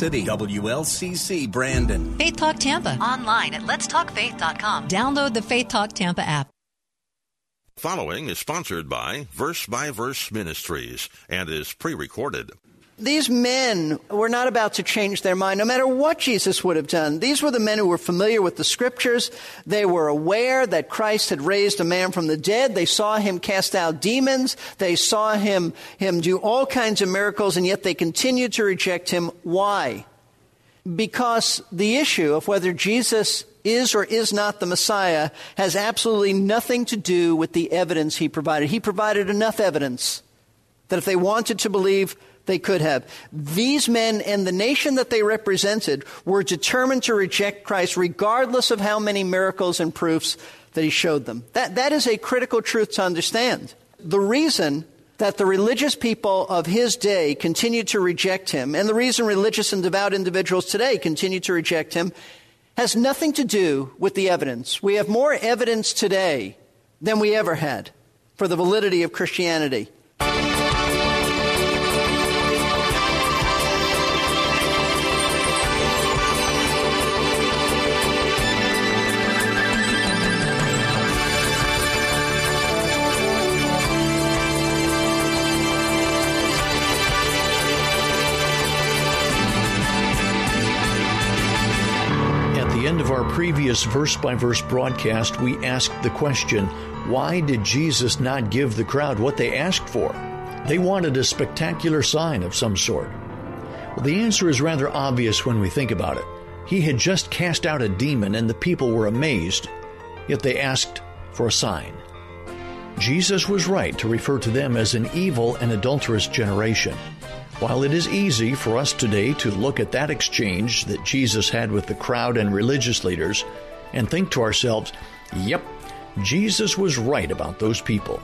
City WLCC Brandon. Faith Talk Tampa. Online at letstalkfaith.com. Download the Faith Talk Tampa app. Following is sponsored by Verse by Verse Ministries and is pre recorded. These men were not about to change their mind, no matter what Jesus would have done. These were the men who were familiar with the scriptures. They were aware that Christ had raised a man from the dead. They saw him cast out demons. They saw him, him do all kinds of miracles, and yet they continued to reject him. Why? Because the issue of whether Jesus is or is not the Messiah has absolutely nothing to do with the evidence he provided. He provided enough evidence that if they wanted to believe, they could have. These men and the nation that they represented were determined to reject Christ regardless of how many miracles and proofs that he showed them. That, that is a critical truth to understand. The reason that the religious people of his day continued to reject him, and the reason religious and devout individuals today continue to reject him, has nothing to do with the evidence. We have more evidence today than we ever had for the validity of Christianity. Our previous verse by verse broadcast, we asked the question why did Jesus not give the crowd what they asked for? They wanted a spectacular sign of some sort. Well, the answer is rather obvious when we think about it. He had just cast out a demon and the people were amazed, yet they asked for a sign. Jesus was right to refer to them as an evil and adulterous generation. While it is easy for us today to look at that exchange that Jesus had with the crowd and religious leaders and think to ourselves, yep, Jesus was right about those people.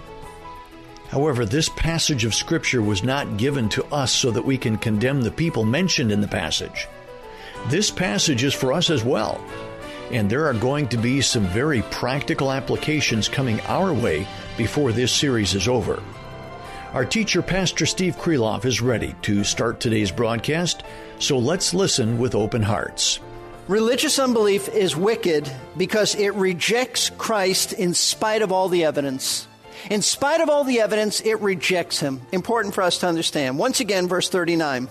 However, this passage of Scripture was not given to us so that we can condemn the people mentioned in the passage. This passage is for us as well, and there are going to be some very practical applications coming our way before this series is over. Our teacher, Pastor Steve Kreloff, is ready to start today's broadcast, so let's listen with open hearts. Religious unbelief is wicked because it rejects Christ in spite of all the evidence. In spite of all the evidence, it rejects him. Important for us to understand. Once again, verse 39.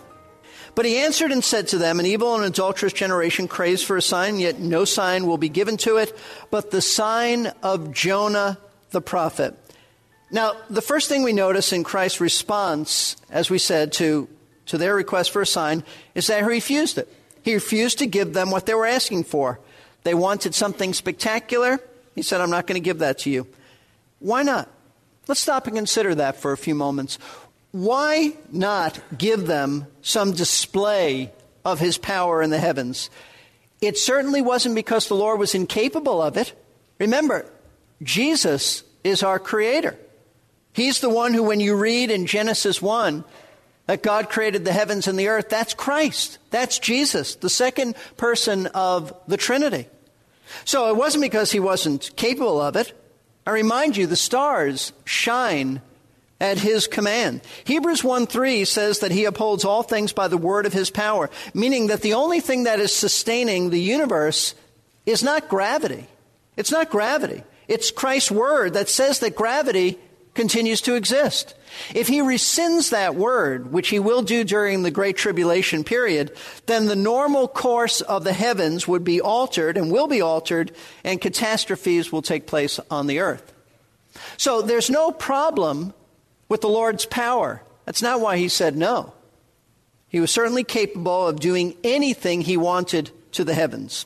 But he answered and said to them, An evil and adulterous generation craves for a sign, yet no sign will be given to it, but the sign of Jonah the prophet. Now, the first thing we notice in Christ's response, as we said, to, to their request for a sign, is that he refused it. He refused to give them what they were asking for. They wanted something spectacular. He said, I'm not going to give that to you. Why not? Let's stop and consider that for a few moments. Why not give them some display of his power in the heavens? It certainly wasn't because the Lord was incapable of it. Remember, Jesus is our creator. He's the one who, when you read in Genesis 1 that God created the heavens and the earth, that's Christ. That's Jesus, the second person of the Trinity. So it wasn't because he wasn't capable of it. I remind you, the stars shine at his command. Hebrews 1 3 says that he upholds all things by the word of his power, meaning that the only thing that is sustaining the universe is not gravity. It's not gravity. It's Christ's word that says that gravity continues to exist. If he rescinds that word, which he will do during the Great Tribulation period, then the normal course of the heavens would be altered and will be altered, and catastrophes will take place on the earth. So there's no problem with the Lord's power. That's not why he said no. He was certainly capable of doing anything he wanted to the heavens.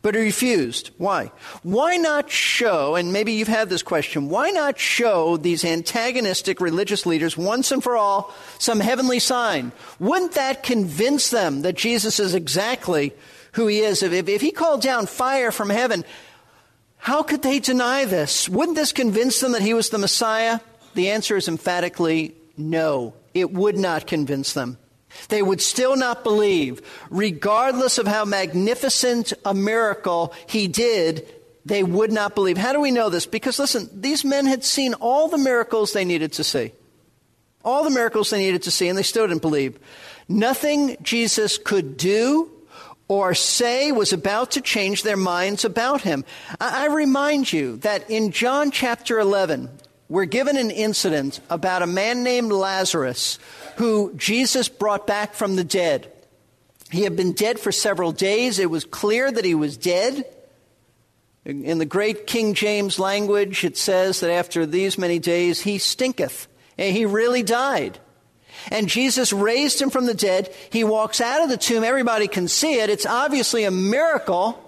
But he refused. Why? Why not show, and maybe you've had this question, why not show these antagonistic religious leaders once and for all some heavenly sign? Wouldn't that convince them that Jesus is exactly who he is? If, if he called down fire from heaven, how could they deny this? Wouldn't this convince them that he was the Messiah? The answer is emphatically no. It would not convince them. They would still not believe, regardless of how magnificent a miracle he did, they would not believe. How do we know this? Because listen, these men had seen all the miracles they needed to see. All the miracles they needed to see, and they still didn't believe. Nothing Jesus could do or say was about to change their minds about him. I, I remind you that in John chapter 11, we're given an incident about a man named Lazarus who Jesus brought back from the dead. He had been dead for several days. It was clear that he was dead. In the great King James language, it says that after these many days, he stinketh. And he really died. And Jesus raised him from the dead. He walks out of the tomb. Everybody can see it. It's obviously a miracle.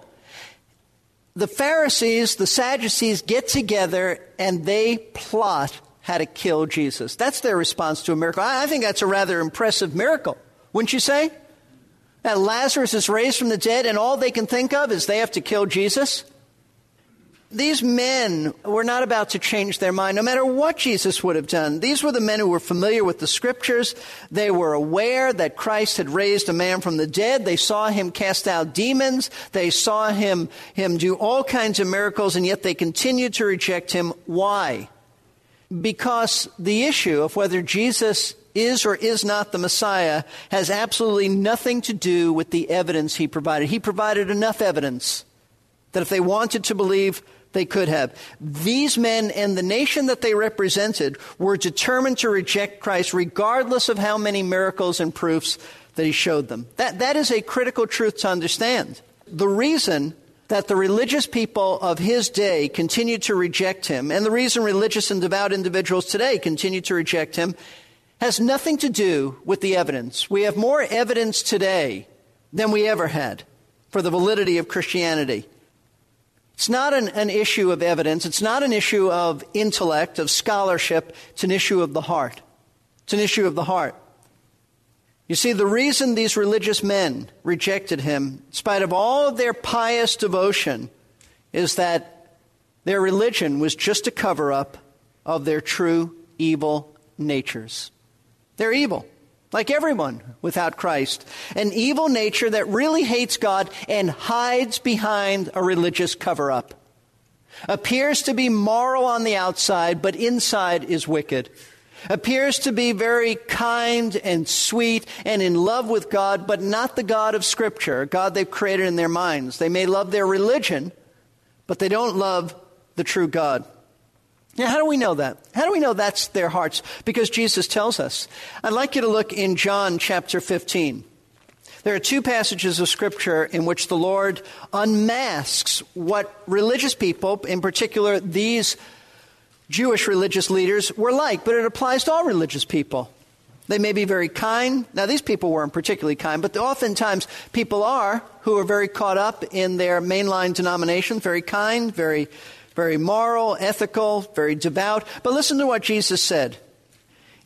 The Pharisees, the Sadducees get together and they plot how to kill Jesus. That's their response to a miracle. I think that's a rather impressive miracle, wouldn't you say? That Lazarus is raised from the dead, and all they can think of is they have to kill Jesus. These men were not about to change their mind, no matter what Jesus would have done. These were the men who were familiar with the scriptures. They were aware that Christ had raised a man from the dead. They saw him cast out demons. They saw him, him do all kinds of miracles, and yet they continued to reject him. Why? Because the issue of whether Jesus is or is not the Messiah has absolutely nothing to do with the evidence he provided. He provided enough evidence that if they wanted to believe, they could have. These men and the nation that they represented were determined to reject Christ regardless of how many miracles and proofs that he showed them. That, that is a critical truth to understand. The reason that the religious people of his day continued to reject him, and the reason religious and devout individuals today continue to reject him, has nothing to do with the evidence. We have more evidence today than we ever had for the validity of Christianity. It's not an, an, issue of evidence. It's not an issue of intellect, of scholarship. It's an issue of the heart. It's an issue of the heart. You see, the reason these religious men rejected him, in spite of all of their pious devotion, is that their religion was just a cover up of their true evil natures. They're evil, like everyone without Christ. An evil nature that really hates God and hides behind a religious cover up. Appears to be moral on the outside, but inside is wicked appears to be very kind and sweet and in love with God, but not the God of Scripture, God they've created in their minds. They may love their religion, but they don't love the true God. Now, how do we know that? How do we know that's their hearts? Because Jesus tells us. I'd like you to look in John chapter 15. There are two passages of Scripture in which the Lord unmasks what religious people, in particular these Jewish religious leaders were like, but it applies to all religious people. They may be very kind. Now, these people weren't particularly kind, but oftentimes people are who are very caught up in their mainline denomination, very kind, very, very moral, ethical, very devout. But listen to what Jesus said.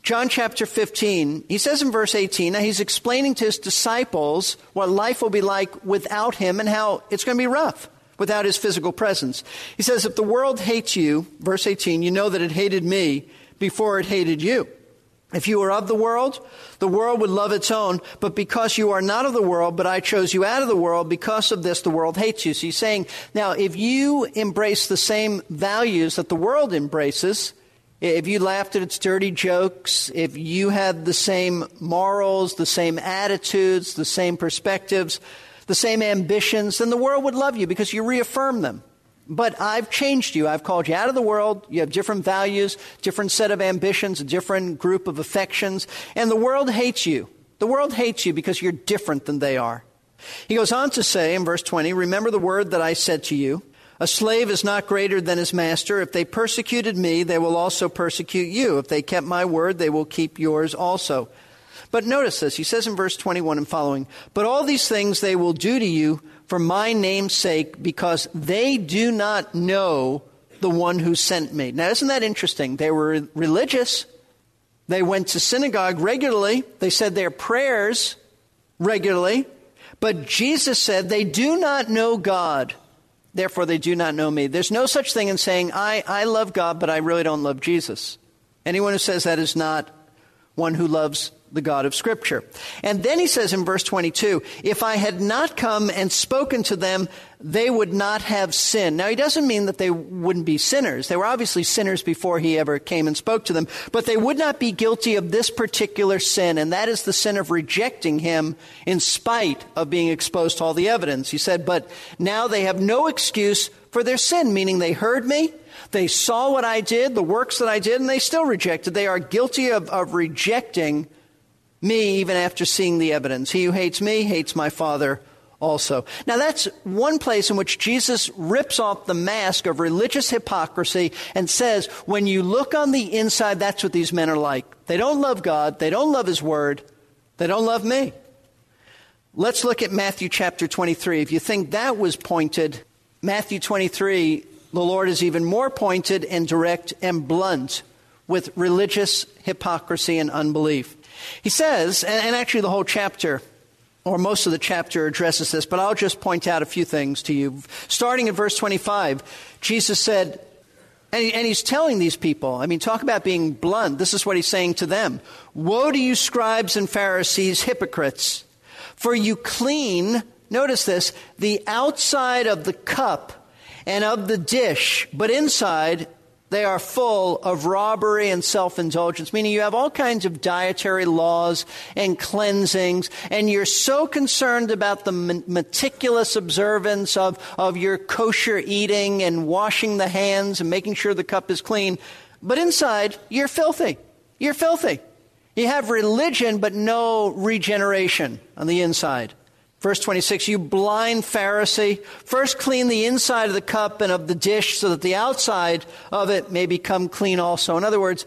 John chapter 15, he says in verse 18, now he's explaining to his disciples what life will be like without him and how it's going to be rough without his physical presence. He says, If the world hates you, verse 18, you know that it hated me before it hated you. If you were of the world, the world would love its own, but because you are not of the world, but I chose you out of the world, because of this the world hates you. So he's saying, now if you embrace the same values that the world embraces, if you laughed at its dirty jokes, if you had the same morals, the same attitudes, the same perspectives, the same ambitions, then the world would love you because you reaffirm them. But I've changed you. I've called you out of the world. You have different values, different set of ambitions, a different group of affections, and the world hates you. The world hates you because you're different than they are. He goes on to say in verse 20, Remember the word that I said to you. A slave is not greater than his master. If they persecuted me, they will also persecute you. If they kept my word, they will keep yours also. But notice this. He says in verse 21 and following, But all these things they will do to you for my name's sake, because they do not know the one who sent me. Now, isn't that interesting? They were religious. They went to synagogue regularly. They said their prayers regularly. But Jesus said they do not know God. Therefore, they do not know me. There's no such thing in saying, I, I love God, but I really don't love Jesus. Anyone who says that is not one who loves the God of Scripture. And then he says in verse 22, if I had not come and spoken to them, they would not have sinned. Now he doesn't mean that they wouldn't be sinners. They were obviously sinners before he ever came and spoke to them, but they would not be guilty of this particular sin, and that is the sin of rejecting him in spite of being exposed to all the evidence. He said, but now they have no excuse for their sin, meaning they heard me, they saw what I did, the works that I did, and they still rejected. They are guilty of, of rejecting me even after seeing the evidence. He who hates me hates my Father also. Now that's one place in which Jesus rips off the mask of religious hypocrisy and says, when you look on the inside, that's what these men are like. They don't love God. They don't love His Word. They don't love me. Let's look at Matthew chapter 23. If you think that was pointed, Matthew 23, the Lord is even more pointed and direct and blunt with religious hypocrisy and unbelief. He says, and, actually the whole chapter, or most of the chapter addresses this, but I'll just point out a few things to you. Starting in verse 25, Jesus said, and he's telling these people, I mean, talk about being blunt. This is what he's saying to them Woe to you, scribes and Pharisees, hypocrites! For you clean, notice this, the outside of the cup and of the dish, but inside they are full of robbery and self indulgence, meaning you have all kinds of dietary laws and cleansings, and you're so concerned about the meticulous observance of, of your kosher eating and washing the hands and making sure the cup is clean. But inside, you're filthy. You're filthy. You have religion, but no regeneration on the inside. Verse 26, you blind Pharisee, first clean the inside of the cup and of the dish so that the outside of it may become clean also. In other words,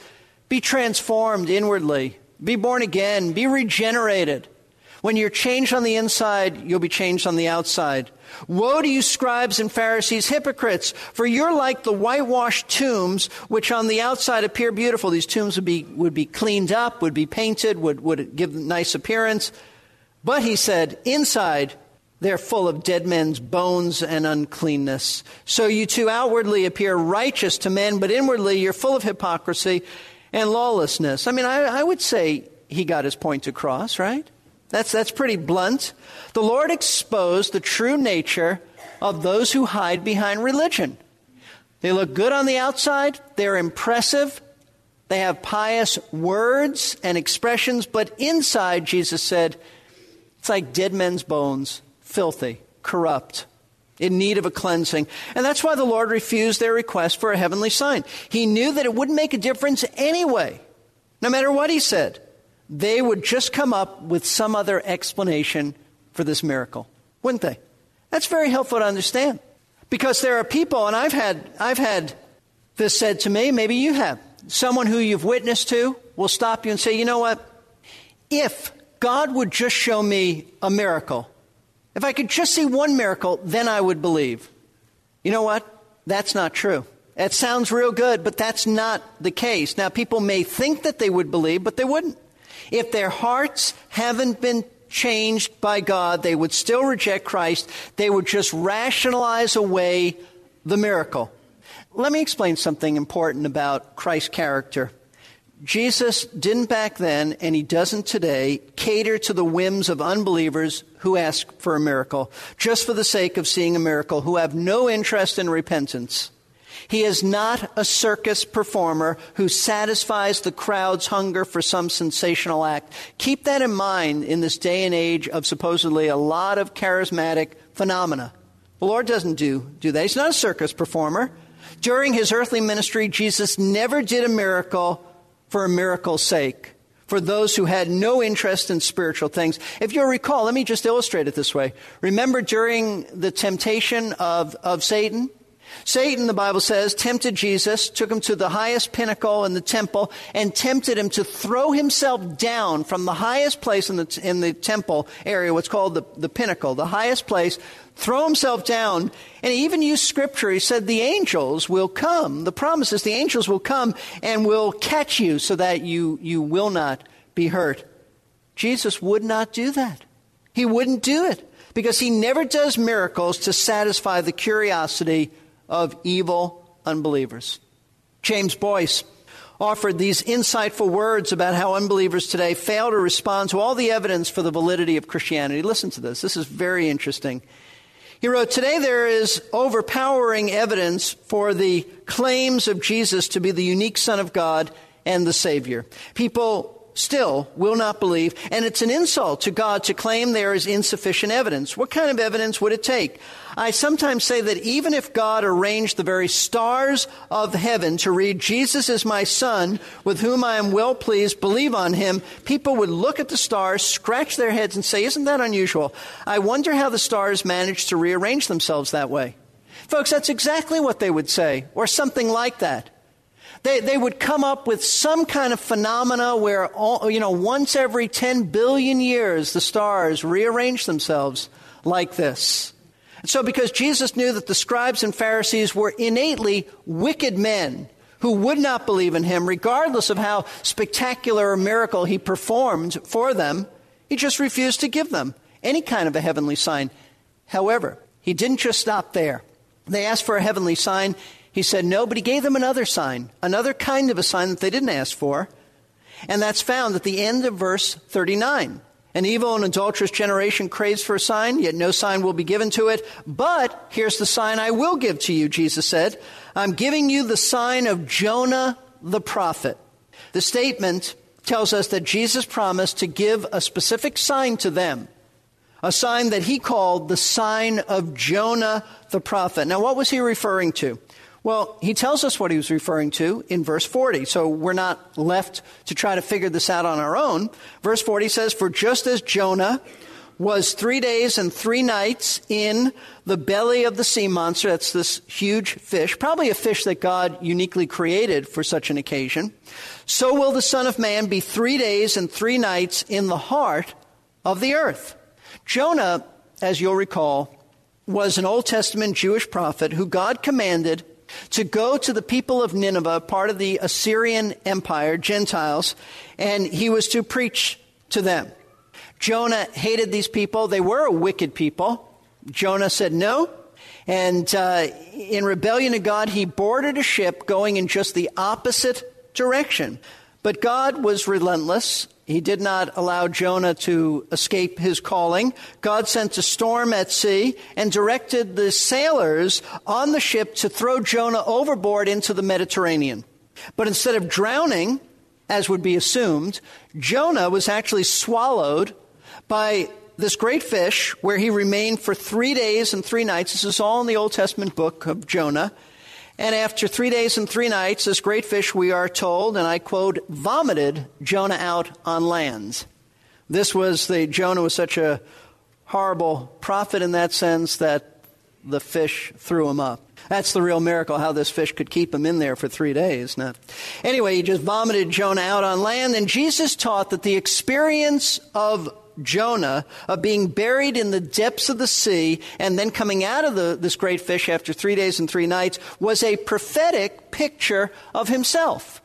be transformed inwardly, be born again, be regenerated. When you're changed on the inside, you'll be changed on the outside. Woe to you, scribes and Pharisees, hypocrites, for you're like the whitewashed tombs, which on the outside appear beautiful. These tombs would be, would be cleaned up, would be painted, would, would give a nice appearance. But he said, inside, they're full of dead men's bones and uncleanness. So you too outwardly appear righteous to men, but inwardly you're full of hypocrisy and lawlessness. I mean, I, I would say he got his point across, right? That's, that's pretty blunt. The Lord exposed the true nature of those who hide behind religion. They look good on the outside, they're impressive, they have pious words and expressions, but inside, Jesus said, it's like dead men's bones, filthy, corrupt, in need of a cleansing. And that's why the Lord refused their request for a heavenly sign. He knew that it wouldn't make a difference anyway, no matter what he said. They would just come up with some other explanation for this miracle, wouldn't they? That's very helpful to understand. Because there are people, and I've had, I've had this said to me, maybe you have. Someone who you've witnessed to will stop you and say, you know what? If God would just show me a miracle. If I could just see one miracle, then I would believe. You know what? That's not true. It sounds real good, but that's not the case. Now, people may think that they would believe, but they wouldn't. If their hearts haven't been changed by God, they would still reject Christ. They would just rationalize away the miracle. Let me explain something important about Christ's character. Jesus didn't back then, and he doesn't today, cater to the whims of unbelievers who ask for a miracle, just for the sake of seeing a miracle, who have no interest in repentance. He is not a circus performer who satisfies the crowd's hunger for some sensational act. Keep that in mind in this day and age of supposedly a lot of charismatic phenomena. The Lord doesn't do, do that. He's not a circus performer. During his earthly ministry, Jesus never did a miracle for a miracle's sake, for those who had no interest in spiritual things. If you'll recall, let me just illustrate it this way. Remember during the temptation of, of Satan? Satan, the Bible says, tempted Jesus, took him to the highest pinnacle in the temple, and tempted him to throw himself down from the highest place in the, in the temple area, what's called the, the pinnacle, the highest place, throw himself down. And he even used scripture. He said, The angels will come. The promise is the angels will come and will catch you so that you, you will not be hurt. Jesus would not do that. He wouldn't do it because he never does miracles to satisfy the curiosity of evil unbelievers. James Boice offered these insightful words about how unbelievers today fail to respond to all the evidence for the validity of Christianity. Listen to this. This is very interesting. He wrote, Today there is overpowering evidence for the claims of Jesus to be the unique Son of God and the Savior. People still will not believe, and it's an insult to God to claim there is insufficient evidence. What kind of evidence would it take? I sometimes say that even if God arranged the very stars of heaven to read, Jesus is my son, with whom I am well pleased, believe on him, people would look at the stars, scratch their heads, and say, Isn't that unusual? I wonder how the stars managed to rearrange themselves that way. Folks, that's exactly what they would say, or something like that. They, they would come up with some kind of phenomena where, all, you know, once every 10 billion years the stars rearrange themselves like this. And so, because Jesus knew that the scribes and Pharisees were innately wicked men who would not believe in him, regardless of how spectacular a miracle he performed for them, he just refused to give them any kind of a heavenly sign. However, he didn't just stop there. They asked for a heavenly sign. He said no, but he gave them another sign, another kind of a sign that they didn't ask for. And that's found at the end of verse 39. An evil and adulterous generation craves for a sign, yet no sign will be given to it. But here's the sign I will give to you, Jesus said. I'm giving you the sign of Jonah the prophet. The statement tells us that Jesus promised to give a specific sign to them, a sign that he called the sign of Jonah the prophet. Now, what was he referring to? Well, he tells us what he was referring to in verse 40, so we're not left to try to figure this out on our own. Verse 40 says, For just as Jonah was three days and three nights in the belly of the sea monster, that's this huge fish, probably a fish that God uniquely created for such an occasion, so will the Son of Man be three days and three nights in the heart of the earth. Jonah, as you'll recall, was an Old Testament Jewish prophet who God commanded to go to the people of Nineveh, part of the Assyrian Empire, Gentiles, and he was to preach to them. Jonah hated these people. They were a wicked people. Jonah said no. And uh, in rebellion to God, he boarded a ship going in just the opposite direction. But God was relentless he did not allow Jonah to escape his calling. God sent a storm at sea and directed the sailors on the ship to throw Jonah overboard into the Mediterranean. But instead of drowning, as would be assumed, Jonah was actually swallowed by this great fish where he remained for three days and three nights. This is all in the Old Testament book of Jonah. And after three days and three nights, this great fish, we are told, and I quote, vomited Jonah out on land. This was the, Jonah was such a horrible prophet in that sense that the fish threw him up. That's the real miracle, how this fish could keep him in there for three days. Now, anyway, he just vomited Jonah out on land, and Jesus taught that the experience of Jonah of being buried in the depths of the sea and then coming out of the, this great fish after three days and three nights was a prophetic picture of himself.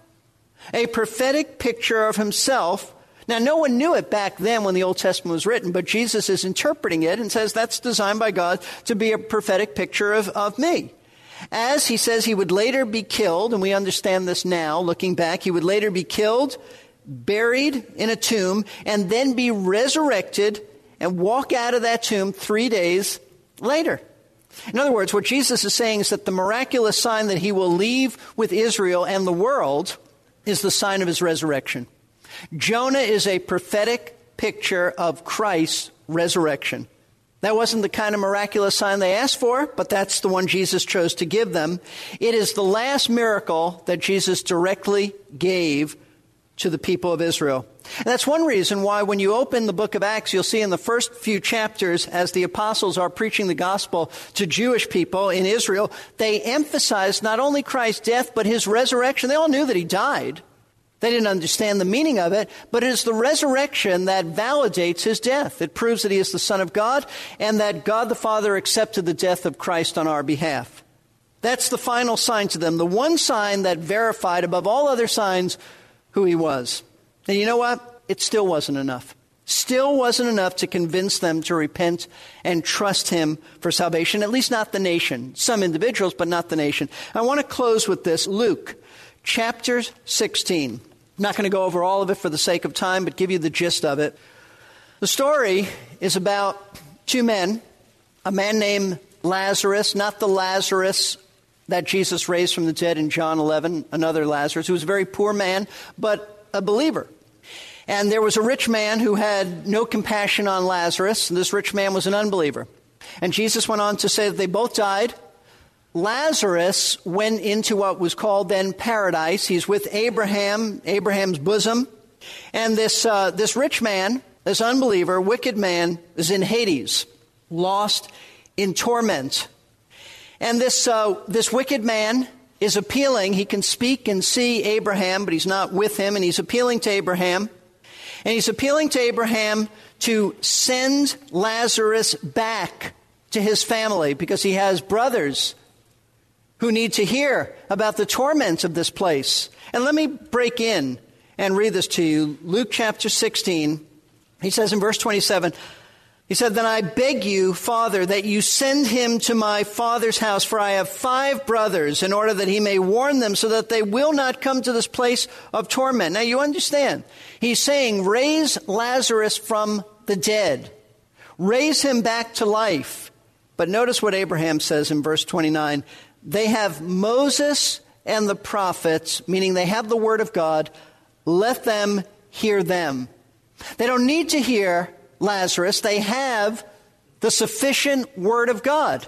A prophetic picture of himself. Now, no one knew it back then when the Old Testament was written, but Jesus is interpreting it and says that's designed by God to be a prophetic picture of, of me. As he says he would later be killed, and we understand this now, looking back, he would later be killed buried in a tomb, and then be resurrected and walk out of that tomb three days later. In other words, what Jesus is saying is that the miraculous sign that he will leave with Israel and the world is the sign of his resurrection. Jonah is a prophetic picture of Christ's resurrection. That wasn't the kind of miraculous sign they asked for, but that's the one Jesus chose to give them. It is the last miracle that Jesus directly gave to the people of Israel. And that's one reason why when you open the book of Acts, you'll see in the first few chapters, as the apostles are preaching the gospel to Jewish people in Israel, they emphasize not only Christ's death, but his resurrection. They all knew that he died. They didn't understand the meaning of it, but it is the resurrection that validates his death. It proves that he is the Son of God and that God the Father accepted the death of Christ on our behalf. That's the final sign to them, the one sign that verified above all other signs who he was. And you know what? It still wasn't enough. Still wasn't enough to convince them to repent and trust him for salvation, at least not the nation. Some individuals, but not the nation. I want to close with this Luke chapter 16. I'm not going to go over all of it for the sake of time, but give you the gist of it. The story is about two men, a man named Lazarus, not the Lazarus that Jesus raised from the dead in John 11, another Lazarus, who was a very poor man, but a believer. And there was a rich man who had no compassion on Lazarus, and this rich man was an unbeliever. And Jesus went on to say that they both died. Lazarus went into what was called then paradise. He's with Abraham, Abraham's bosom. And this, uh, this rich man, this unbeliever, wicked man, is in Hades, lost in torment. And this, uh, this wicked man is appealing. He can speak and see Abraham, but he's not with him, and he's appealing to Abraham. And he's appealing to Abraham to send Lazarus back to his family because he has brothers who need to hear about the torments of this place. And let me break in and read this to you. Luke chapter 16. He says in verse 27, he said, Then I beg you, Father, that you send him to my father's house, for I have five brothers, in order that he may warn them, so that they will not come to this place of torment. Now you understand. He's saying, Raise Lazarus from the dead, raise him back to life. But notice what Abraham says in verse 29 They have Moses and the prophets, meaning they have the word of God. Let them hear them. They don't need to hear Lazarus, they have the sufficient Word of God.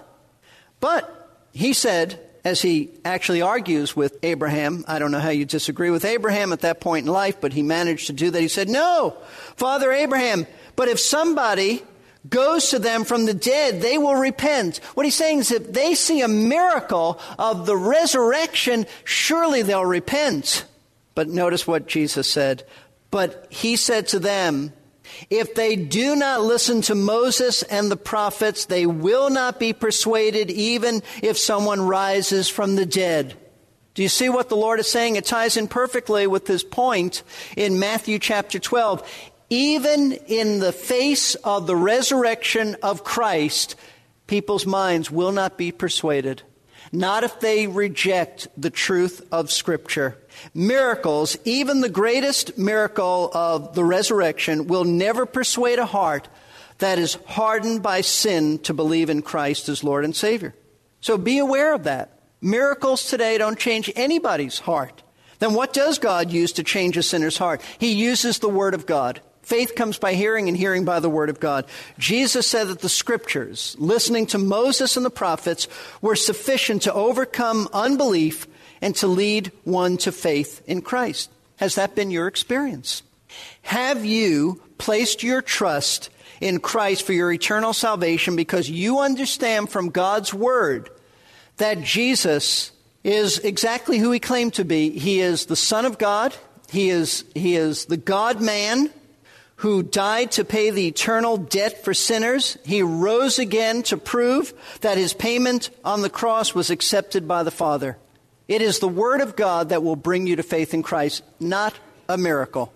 But he said, as he actually argues with Abraham, I don't know how you disagree with Abraham at that point in life, but he managed to do that. He said, No, Father Abraham, but if somebody goes to them from the dead, they will repent. What he's saying is if they see a miracle of the resurrection, surely they'll repent. But notice what Jesus said. But he said to them, if they do not listen to Moses and the prophets, they will not be persuaded even if someone rises from the dead. Do you see what the Lord is saying? It ties in perfectly with his point in Matthew chapter 12. Even in the face of the resurrection of Christ, people's minds will not be persuaded. Not if they reject the truth of Scripture. Miracles, even the greatest miracle of the resurrection, will never persuade a heart that is hardened by sin to believe in Christ as Lord and Savior. So be aware of that. Miracles today don't change anybody's heart. Then what does God use to change a sinner's heart? He uses the Word of God. Faith comes by hearing, and hearing by the Word of God. Jesus said that the Scriptures, listening to Moses and the prophets, were sufficient to overcome unbelief and to lead one to faith in Christ. Has that been your experience? Have you placed your trust in Christ for your eternal salvation because you understand from God's Word that Jesus is exactly who he claimed to be? He is the Son of God, he is, he is the God man who died to pay the eternal debt for sinners. He rose again to prove that his payment on the cross was accepted by the Father. It is the Word of God that will bring you to faith in Christ, not a miracle.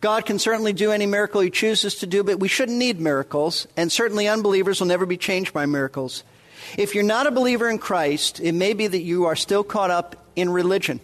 God can certainly do any miracle He chooses to do, but we shouldn't need miracles, and certainly unbelievers will never be changed by miracles. If you're not a believer in Christ, it may be that you are still caught up in religion.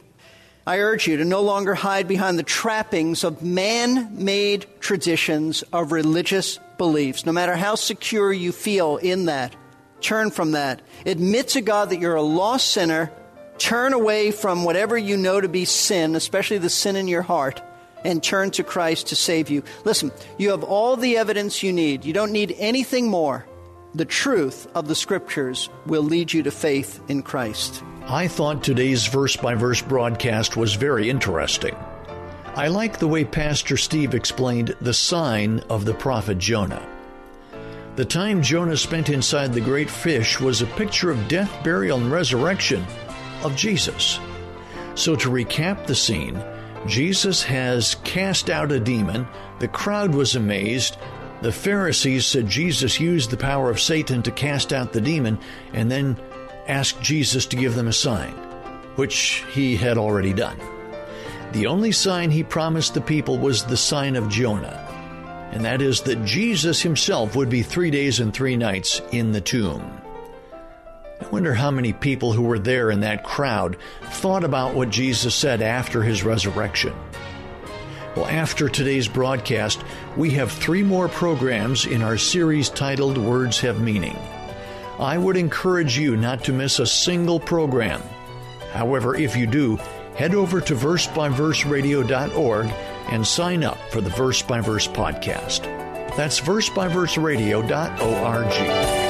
I urge you to no longer hide behind the trappings of man made traditions of religious beliefs, no matter how secure you feel in that. Turn from that. Admit to God that you're a lost sinner Turn away from whatever you know to be sin, especially the sin in your heart, and turn to Christ to save you. Listen, you have all the evidence you need. You don't need anything more. The truth of the Scriptures will lead you to faith in Christ. I thought today's verse by verse broadcast was very interesting. I like the way Pastor Steve explained the sign of the prophet Jonah. The time Jonah spent inside the great fish was a picture of death, burial, and resurrection of Jesus. So, to recap the scene, Jesus has cast out a demon, the crowd was amazed, the Pharisees said Jesus used the power of Satan to cast out the demon, and then asked Jesus to give them a sign, which he had already done. The only sign he promised the people was the sign of Jonah, and that is that Jesus himself would be three days and three nights in the tomb. I wonder how many people who were there in that crowd thought about what Jesus said after his resurrection. Well, after today's broadcast, we have three more programs in our series titled Words Have Meaning. I would encourage you not to miss a single program. However, if you do, head over to versebyverseradio.org and sign up for the Verse by Verse podcast. That's versebyverseradio.org.